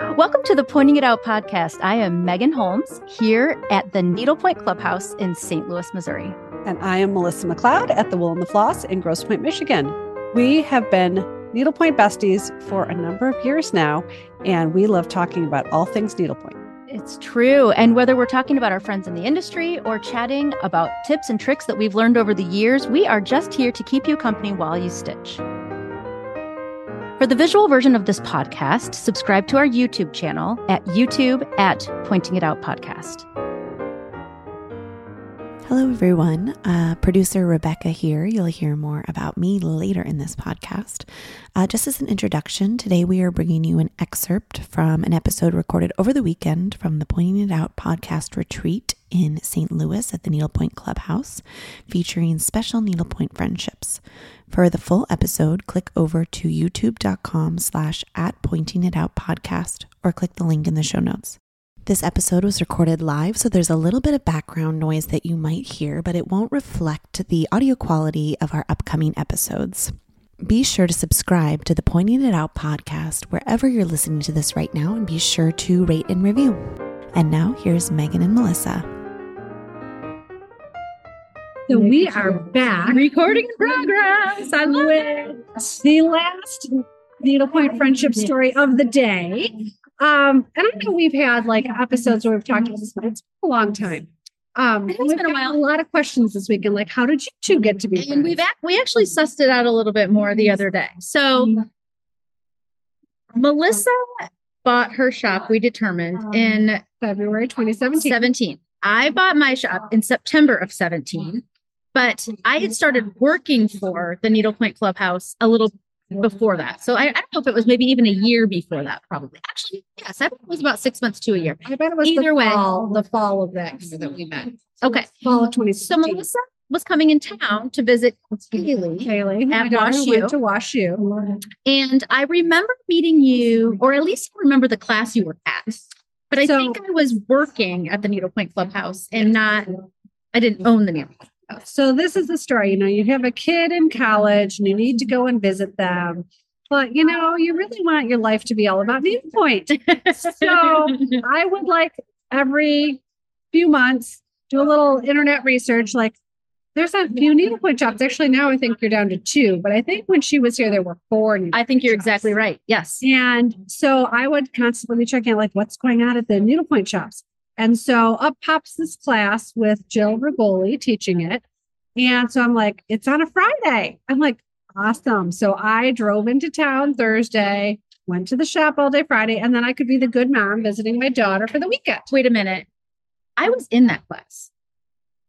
Welcome to the Pointing It Out podcast. I am Megan Holmes here at the Needlepoint Clubhouse in St. Louis, Missouri. And I am Melissa MacLeod at the Wool and the Floss in Grosse Pointe, Michigan. We have been Needlepoint besties for a number of years now, and we love talking about all things needlepoint. It's true. And whether we're talking about our friends in the industry or chatting about tips and tricks that we've learned over the years, we are just here to keep you company while you stitch. For the visual version of this podcast, subscribe to our YouTube channel at YouTube at Pointing It Out Podcast. Hello, everyone. Uh, producer Rebecca here. You'll hear more about me later in this podcast. Uh, just as an introduction, today we are bringing you an excerpt from an episode recorded over the weekend from the Pointing It Out podcast retreat in St. Louis at the Needlepoint Clubhouse, featuring special needlepoint friendships. For the full episode, click over to youtube.com slash at pointing it out podcast or click the link in the show notes. This episode was recorded live, so there's a little bit of background noise that you might hear, but it won't reflect the audio quality of our upcoming episodes. Be sure to subscribe to the Pointing It Out podcast wherever you're listening to this right now, and be sure to rate and review. And now here's Megan and Melissa. So we are back. Recording in progress. I love with the last needlepoint friendship story of the day. Um, and I know we've had like episodes where we've talked about this, but it's been a long time. Um, It has been a while. A lot of questions this weekend, like how did you two get to be and friends? we've ac- we actually sussed it out a little bit more the other day. So Melissa bought her shop. We determined in February 2017. 17. I bought my shop in September of 17, but I had started working for the Needlepoint Clubhouse a little before that. So I, I don't know if it was maybe even a year before that. Probably, actually, yes, I bet it was about six months to a year. I bet it was Either the way. fall, the fall of that year that we met. Okay, Fall of so Melissa was coming in town to visit Haley. Haley, my At WashU. to WashU. And I remember meeting you, or at least I remember the class you were at. But I So- think I was working at the Needlepoint Clubhouse and not, I didn't own the Needlepoint. So this is the story. You know, you have a kid in college and you need to go and visit them. But you know, you really want your life to be all about needlepoint. So I would like every few months do a little internet research. Like there's a few needlepoint shops. Actually, now I think you're down to two, but I think when she was here, there were four. I think you're shops. exactly right. Yes. And so I would constantly be checking out like what's going on at the needlepoint shops. And so up pops this class with Jill Rigoli teaching it. And so I'm like, it's on a Friday. I'm like, awesome. So I drove into town Thursday, went to the shop all day Friday, and then I could be the good mom visiting my daughter for the weekend. Wait a minute. I was in that class.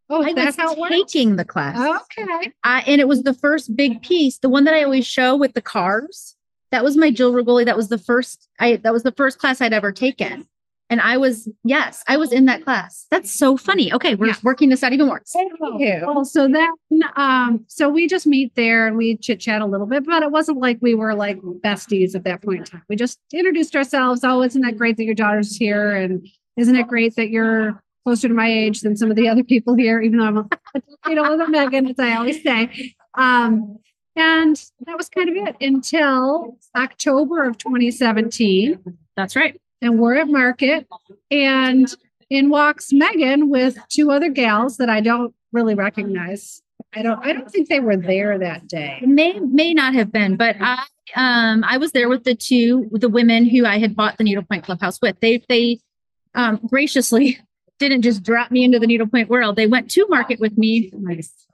Oh, I that's was how it works. taking the class. Okay. I, and it was the first big piece, the one that I always show with the cars. That was my Jill Rigoli. That was the first I that was the first class I'd ever taken. And I was, yes, I was in that class. That's so funny. Okay, we're Yeah. working this out even more. Oh, so then, um, so we just meet there and we chit chat a little bit, but it wasn't like we were like besties at that point in time. We just introduced ourselves. Oh, isn't that great that your daughter's here? And isn't it great that you're closer to my age than some of the other people here, even though I'm, a, you know, with Megan, as I always say. Um, and that was kind of it until October of 2017 That's right. And we're at market and in walks Megan with two other gals that I don't really recognize. I don't I don't think they were there that day. May may not have been, but I um I was there with the two the women who I had bought the Needlepoint Clubhouse with. They they um graciously didn't just drop me into the needlepoint world. They went to market with me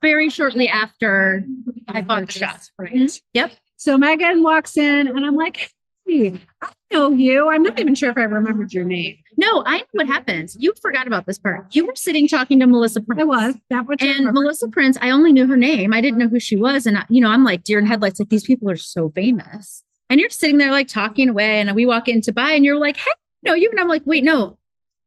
very shortly after I bought the shop. Right. Yep. So Megan walks in and I'm like, hey, I know you. I'm not even sure if I remembered your name. No, I know what happens. You forgot about this part. You were sitting talking to Melissa Prince. I was. That was. And. Melissa Prince, I only knew her name. I didn't know who she was. And, I, you know, I'm like deer in headlights, like these people are so famous. And you're sitting there like talking away. And we walk in to buy, and you're like, hey, no, you. And I'm like, wait, no,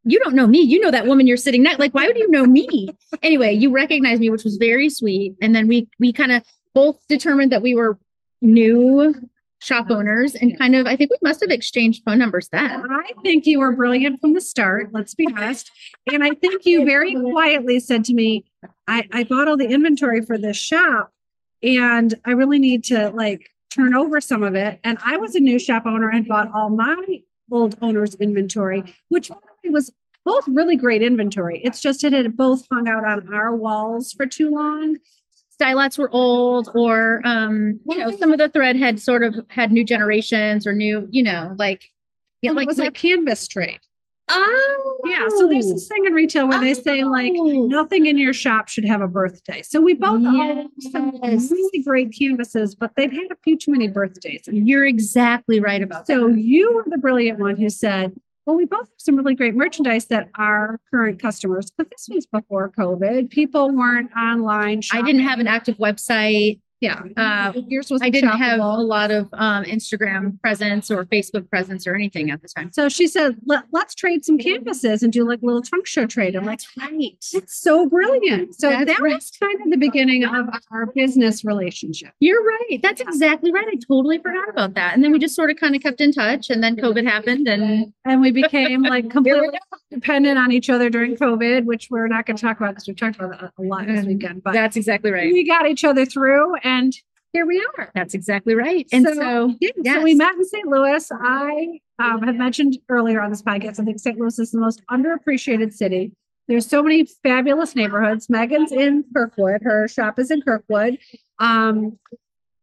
you don't know me. You know that woman you're sitting next. Like, why would you know me? anyway, you recognized me, which was very sweet. And then we, we kind of both determined that we were new shop oh, owners and kind of, I think we must have exchanged phone numbers then. I think you were brilliant from the start, let's be honest. And I think you very quietly said to me, I, I bought all the inventory for this shop and I really need to like turn over some of it. And I was a new shop owner and bought all my old owner's inventory, which was both really great inventory. It's just it had both hung out on our walls for too long. Stylots were old or um you know some of the thread had sort of had new generations or new you know like yeah Yeah, like was like that canvas trade. oh Yeah. So there's this thing in retail where they say like Oh. nothing in your shop should have a birthday. So we both own some really great canvases, but they've had a few too many birthdays. And you're exactly right about that so you were the brilliant one who said, well, we both have some really great merchandise that our current customers, but this was before COVID. People weren't online. Shopping. i didn't have an active website Yeah. Uh, yours was i didn't have a lot of um instagram presence or facebook presence or anything at the time So she said, Let, let's trade some canvases and do like a little trunk show trade. I'm like, right it's so brilliant. So That's that right. was kind of the beginning of our business relationship. You're right. That's exactly right. I totally forgot about that. And then we just sort of kind of kept in touch and then COVID happened and And we became like completely dependent on each other during COVID, which we're not going to talk about because we've talked about that a lot this Mm, weekend. But that's exactly right. we got each other through and here we are. That's exactly right. And So- so, Yeah, So we met in St. Louis. I um, have mentioned earlier on this podcast, I think St. Louis is the most underappreciated city. There's so many fabulous neighborhoods. Megan's in Kirkwood. Her shop is in Kirkwood. Um,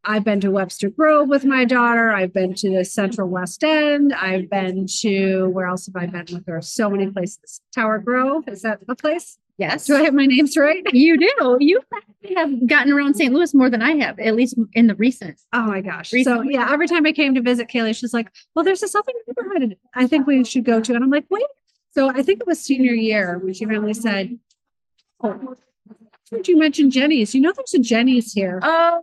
I've been to Webster Grove with my daughter. I've been to the Central West End. I've been to where else have I been with her? So many places. Tower Grove is that a place? Yes. Do I have my names right? You do. You have gotten around St. Louis more than I have, at least in the recent. Oh my gosh. So yeah, every time I came to visit Kaylee, she's like, Well, there's this other neighborhood I think we should go to. And I'm like, wait. So I think it was senior year when she finally said, Oh, did you mention Jeni's? You know there's a Jeni's here. Oh,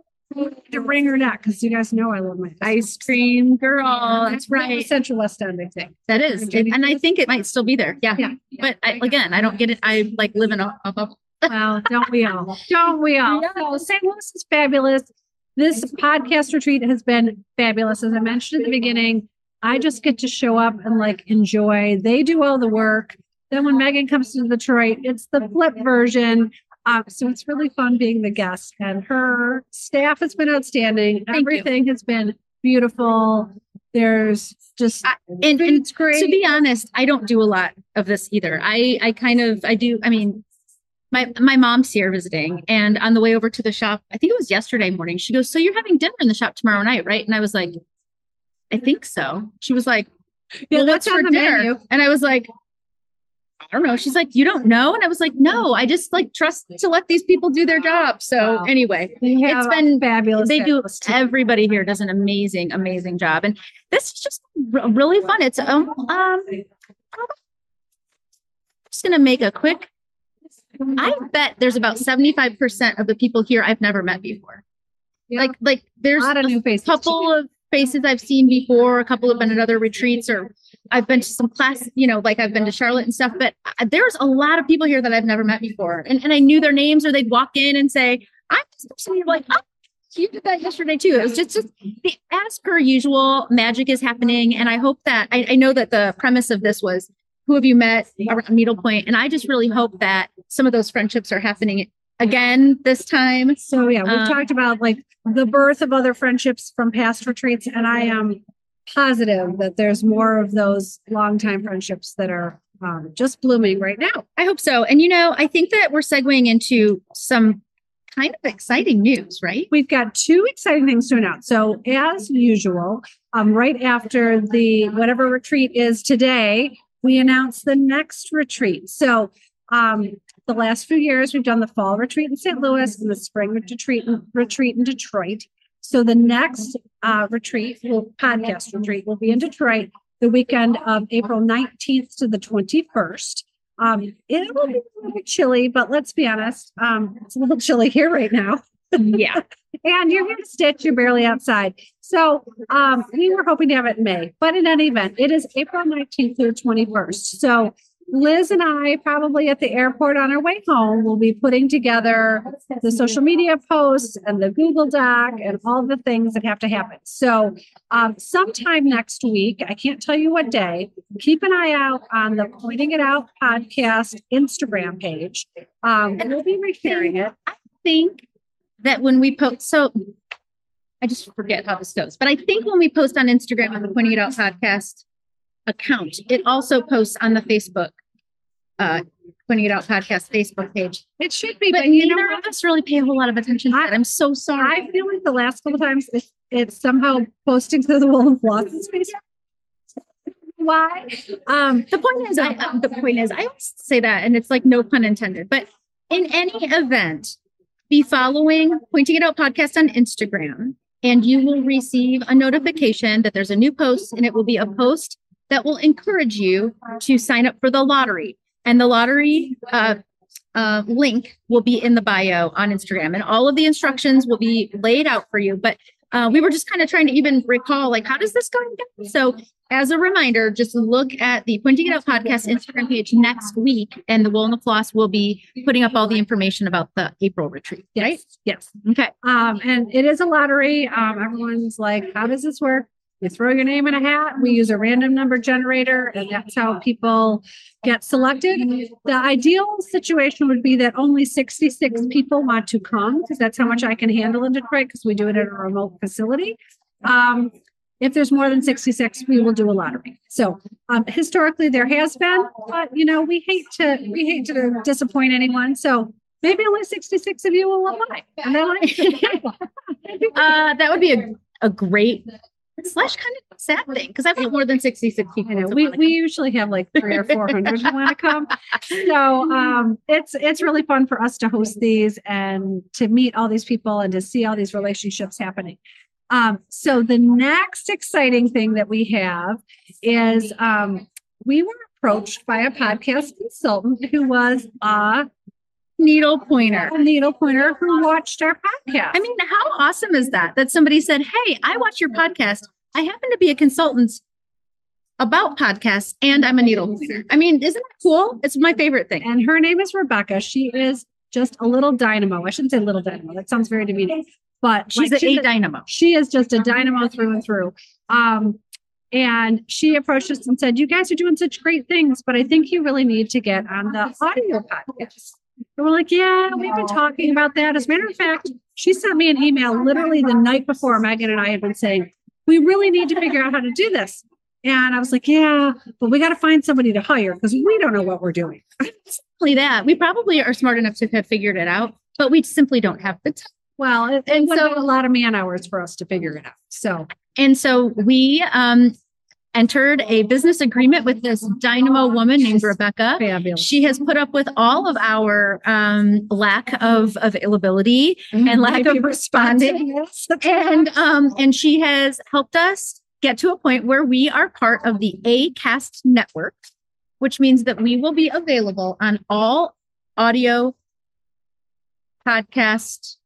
to ring or not, because you guys know I love my ice cream girl. That's right. Central West End, I think. That is. And I think it might still be there. Yeah. Yeah. But I, again, I don't get it. I like live in a, a bubble. Well, don't we all? Don't we all? So St. Louis is fabulous. This podcast retreat has been fabulous. As I mentioned at the beginning, I just get to show up and like enjoy. They do all the work. Then when Megan comes to Detroit, it's the flip version. Um, so it's really fun being the guest. And her staff has been outstanding. Thank you. Everything has been beautiful. There's just I- And, and to be honest, I don't do a lot of this either. I I kind of I do. I mean, my my mom's here visiting, and on the way over to the shop, I think it was yesterday morning. She goes, "So you're having dinner in the shop tomorrow night, right?" And I was like, "I think so." She was like, yeah, "Well, that's what's for dinner?" menu. And I was like. I don't know. She's like, you don't know, and I was like, no, I just like trust to let these people do their job. So Wow. anyway, it's been fabulous. they do everybody here does an amazing amazing job and this is just really fun it's um um i'm just gonna make a quick i bet there's about 75% of the people here i've never met before Yeah. like like there's a a couple of faces i've seen before a couple have been at other retreats or i've been to some class you know like i've been to charlotte and stuff but uh, there's a lot of people here that i've never met before and, and i knew their names or they'd walk in and say i'm this person you're like oh you did that yesterday too. It was just, just the, as per usual, magic is happening. And I hope that I, I know that the premise of this was who have you met around needlepoint? And I just really hope that some of those friendships are happening again this time. So yeah, we've Um, talked about like the birth of other friendships from past retreats, and I am positive that there's more of those longtime friendships that are um, just blooming right now. I hope so. And you know, I think that we're segueing into some kind of exciting news, right? We've got two exciting things to announce. So as usual, um, right after the whatever retreat is today, we announce the next retreat. So um, the last few years, we've done the fall retreat in St. Louis and the spring retreat retreat in Detroit. So the next uh, retreat, will podcast retreat, will be in Detroit the weekend of April 19th to the 21st. Um, it will be a little bit chilly, but let's be honest, um, it's a little chilly here right now. Yeah. And you're here to stitch, you're barely outside. So um, we were hoping to have it in May, but in any event, it is April 19th through 21st. So Liz and I, probably at the airport on our way home, will be putting together the social media posts and the Google Doc and all the things that have to happen. So um, sometime next week, I can't tell you what day, keep an eye out on the Pointing It Out podcast Instagram page. Um, and we'll be resharing it. I think that when we post, so I just forget how this goes, but I think when we post on Instagram on the Pointing It Out podcast, account, it also posts on the Facebook, uh, Pointing It Out podcast Facebook page. It should be, But but you know neither what? of us really pay a whole lot of attention to that. I'm so sorry. I feel like the last couple times it's, it's somehow posting to the Wool and Floss space. Why? Um, the point is, I, uh, the point is, I always say that, and it's like no pun intended. But in any event, be following Pointing It Out podcast on Instagram, and you will receive a notification that there's a new post, and it will be a post that will encourage you to sign up for the lottery. And the lottery uh, uh, link will be in the bio on Instagram, and all of the instructions will be laid out for you. But uh, we were just kind of trying to even recall, like, how does this go? again? So as a reminder, just look at the Pointing It Out podcast Instagram page next week, and the Wool and the Floss will be putting up all the information about the April retreat. Right? yes. Okay. Um, and it is a lottery. Um, everyone's like, how does this work? You throw your name in a hat. We use a random number generator, and that's how people get selected. The ideal situation would be that only 66 people want to come because that's how much I can handle in Detroit because we do it at a remote facility. Um, if there's more than 66, we will do a lottery. So um, historically there has been, but you know, we hate to we hate to disappoint anyone. So maybe only 66 of you will apply. And then I Uh, that would be a, a great slash kind of sad thing because I've got more than 66 people. I know we, we usually have like three or four hundred who want to come. So um it's it's really fun for us to host these and to meet all these people and to see all these relationships happening. Um so the next exciting thing that we have is um we were approached by a podcast consultant who was a needle pointer. a needle pointer who watched our podcast. I mean, how awesome is that? That somebody said, Hey, I watch your podcast. I happen to be a consultant about podcasts and I'm a needle. I mean, isn't that cool? It's my favorite thing. and her name is Rebecca. She is just a little dynamo. I shouldn't say little dynamo. That sounds very demeaning. But She's like, a dynamo. she is just a dynamo through and through. Um, and she approached us and said, "You guys are doing such great things, but I think you really need to get on the audio podcast." And we're like, "Yeah, we've been talking about that." As a matter of fact, she sent me an email literally the night before Megan and I had been saying, "We really need to figure out how to do this." And I was like, "Yeah, but we got to find somebody to hire because we don't know what we're doing." Simply that. We probably are smart enough to have figured it out, but we simply don't have the time. Well, it, And so- a lot of man hours for us to figure it out. So And so we um, entered a business agreement with this dynamo woman named Rebecca. fabulous. She has put up with all of our um, lack of availability and lack of responding. and um, and she has helped us get to a point where we are part of the Acast network, which means that we will be available on all audio podcast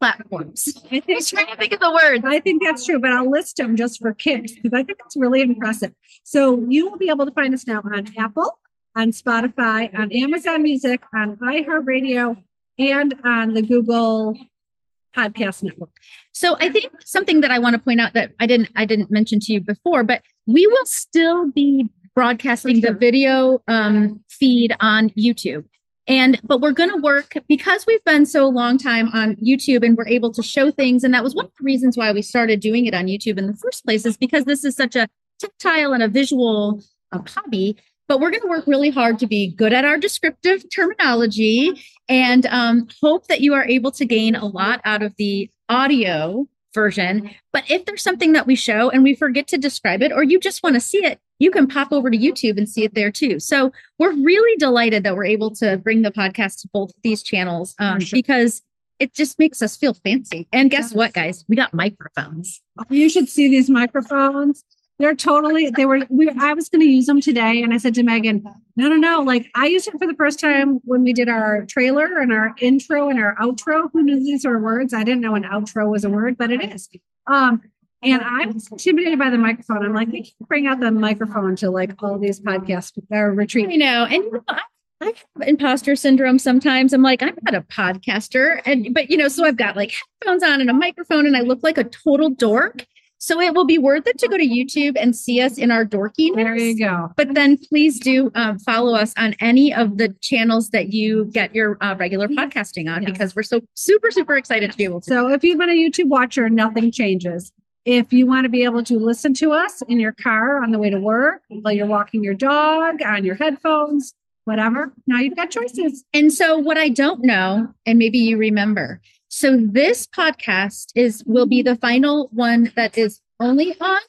platforms. I was trying to think of the word. I think that's true, but I'll list them just for kicks because I think it's really impressive. So you will be able to find us now on Apple, on Spotify, on Amazon Music, on iHeartRadio, and on the Google Podcast Network. So I think something that I want to point out that I didn't I didn't mention to you before, but we will still be broadcasting the video um, feed on YouTube. And but we're going to work because we've been so long time on YouTube and we're able to show things. And that was one of the reasons why we started doing it on YouTube in the first place is because this is such a tactile and a visual hobby. But we're going to work really hard to be good at our descriptive terminology and um, hope that you are able to gain a lot out of the audio version. But if there's something that we show and we forget to describe it, or you just want to see it, you can pop over to YouTube and see it there too. So we're really delighted that we're able to bring the podcast to both these channels um, sure. because it just makes us feel fancy. And guess what, guys? We got microphones. You should see these microphones. They're totally, they were, we, I was going to use them today. And I said to Megan, no, no, no. Like I used it for the first time when we did our trailer and our intro and our outro. Who knew these were words? I didn't know an outro was a word, but it is. Um, and I was intimidated by the microphone. I'm like, we can bring out the microphone to like all these podcasts, our retreat. I know. And you know, I, I have imposter syndrome sometimes. I'm like, I'm not a podcaster. And but you know, so I've got like headphones on and a microphone and I look like a total dork. So it will be worth it to go to YouTube and see us in our dorkiness. There you go. But then please do um, follow us on any of the channels that you get your uh, regular podcasting on Yes. because we're so super, super excited to be able to. So if you've been a YouTube watcher, nothing changes. If you want to be able to listen to us in your car on the way to work, while you're walking your dog, on your headphones, whatever, now you've got choices. And so what I don't know, and maybe you remember, so this podcast is will be the final one that is only on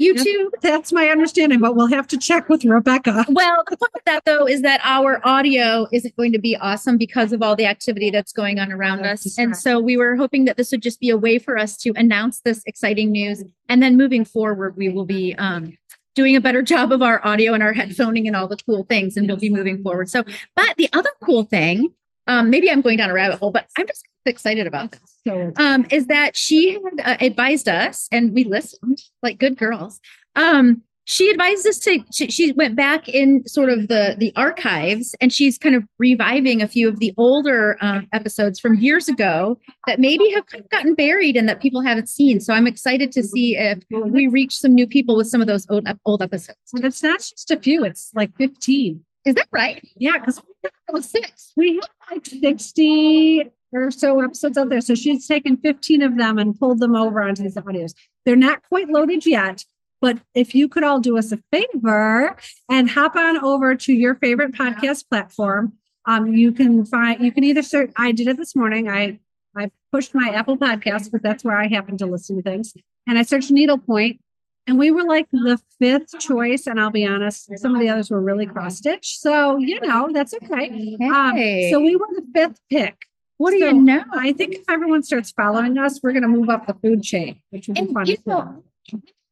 YouTube. That's my understanding, but we'll have to check with Rebecca. Well, the point with that though is that our audio isn't going to be awesome because of all the activity that's going on around That's us. And so we were hoping that this would just be a way for us to announce this exciting news. And then moving forward, we will be um, doing a better job of our audio and our headphoning and all the cool things, and we'll be moving forward. So, but the other cool thing, um, maybe I'm going down a rabbit hole, but I'm just excited about this um, is that she had uh, advised us, and we listened like good girls. Um, she advised us to. She, she went back in sort of the the archives, and she's kind of reviving a few of the older um, episodes from years ago that maybe have kind of gotten buried and that people haven't seen. So I'm excited to see if we reach some new people with some of those old old episodes. And it's not just a few, it's like 15. Is that right? Yeah, because That was six. we have like 60 or so episodes out there. So she's taken 15 of them and pulled them over onto these audios. They're not quite loaded yet, but if you could all do us a favor and hop on over to your favorite podcast platform, um, you can find you can either search. I did it this morning. I I pushed my Apple podcast, but that's where I happen to listen to things. And I searched Needlepoint, and we were like the fifth choice. And I'll be honest, some of the others were really cross stitch. So you know that's okay. Um, so we were the fifth pick. What do so you know? I think if everyone starts following us, we're going to move up the food chain, which will be And fun. you know,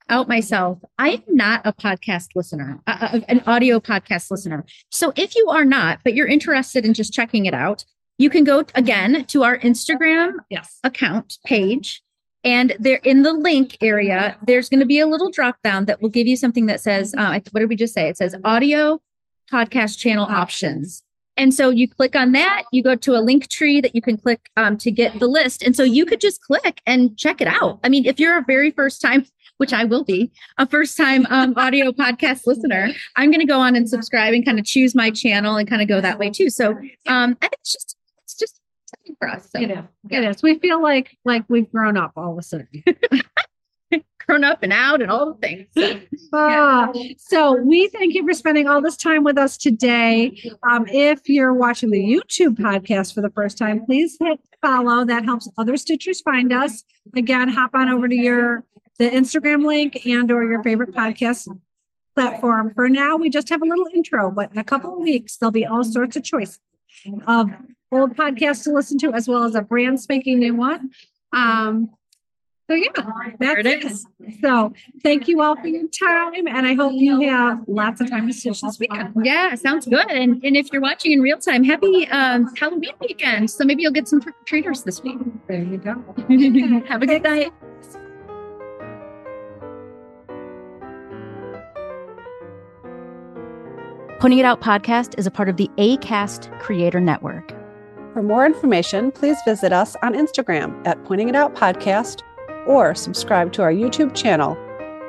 out myself, I am not a podcast listener, uh, an audio podcast listener. So if you are not, but you're interested in just checking it out, you can go again to our Instagram Yes. account page. And there in the link area, there's going to be a little drop down that will give you something that says, uh, what did we just say? It says audio podcast channel options. And so you click on that, you go to a link tree that you can click um, to get the list. And so you could just click and check it out. I mean, if you're a very first time, which I will be, a first time um, audio podcast listener, I'm going to go on and subscribe and kind of choose my channel and kind of go that way too. So um, I think it's just, for us. So It is. It is. We feel like like we've grown up all of a sudden. grown up and out and all the things. So, Ah, so we thank you for spending all this time with us today. Um, if you're watching the YouTube podcast for the first time, please hit follow. That helps other stitchers find us. Again, hop on over to your the Instagram link and or your favorite podcast platform. For now, we just have a little intro, but in a couple of weeks there'll be all sorts of choices of old podcasts to listen to, as well as a brand spanking new one. Um, so yeah, There that's it it. is. So thank you all for your time, and I hope you have lots of time to stitch this weekend. yeah, sounds good. And and if you're watching in real time, happy um, Halloween weekend. So maybe you'll get some trick or treaters this week. There you go. Have a good night. Pointing It Out podcast is a part of the ACAST Creator Network. For more information, please visit us on Instagram at Pointing It Out Podcast or subscribe to our YouTube channel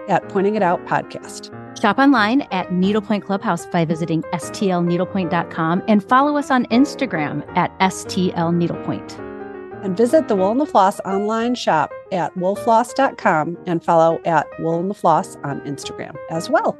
at Pointing It Out Podcast. Shop online at Needlepoint Clubhouse by visiting stlneedlepoint.com and follow us on Instagram at stlneedlepoint. And visit the Wool and the Floss online shop at woolfloss.com and follow at Wool and the Floss on Instagram as well.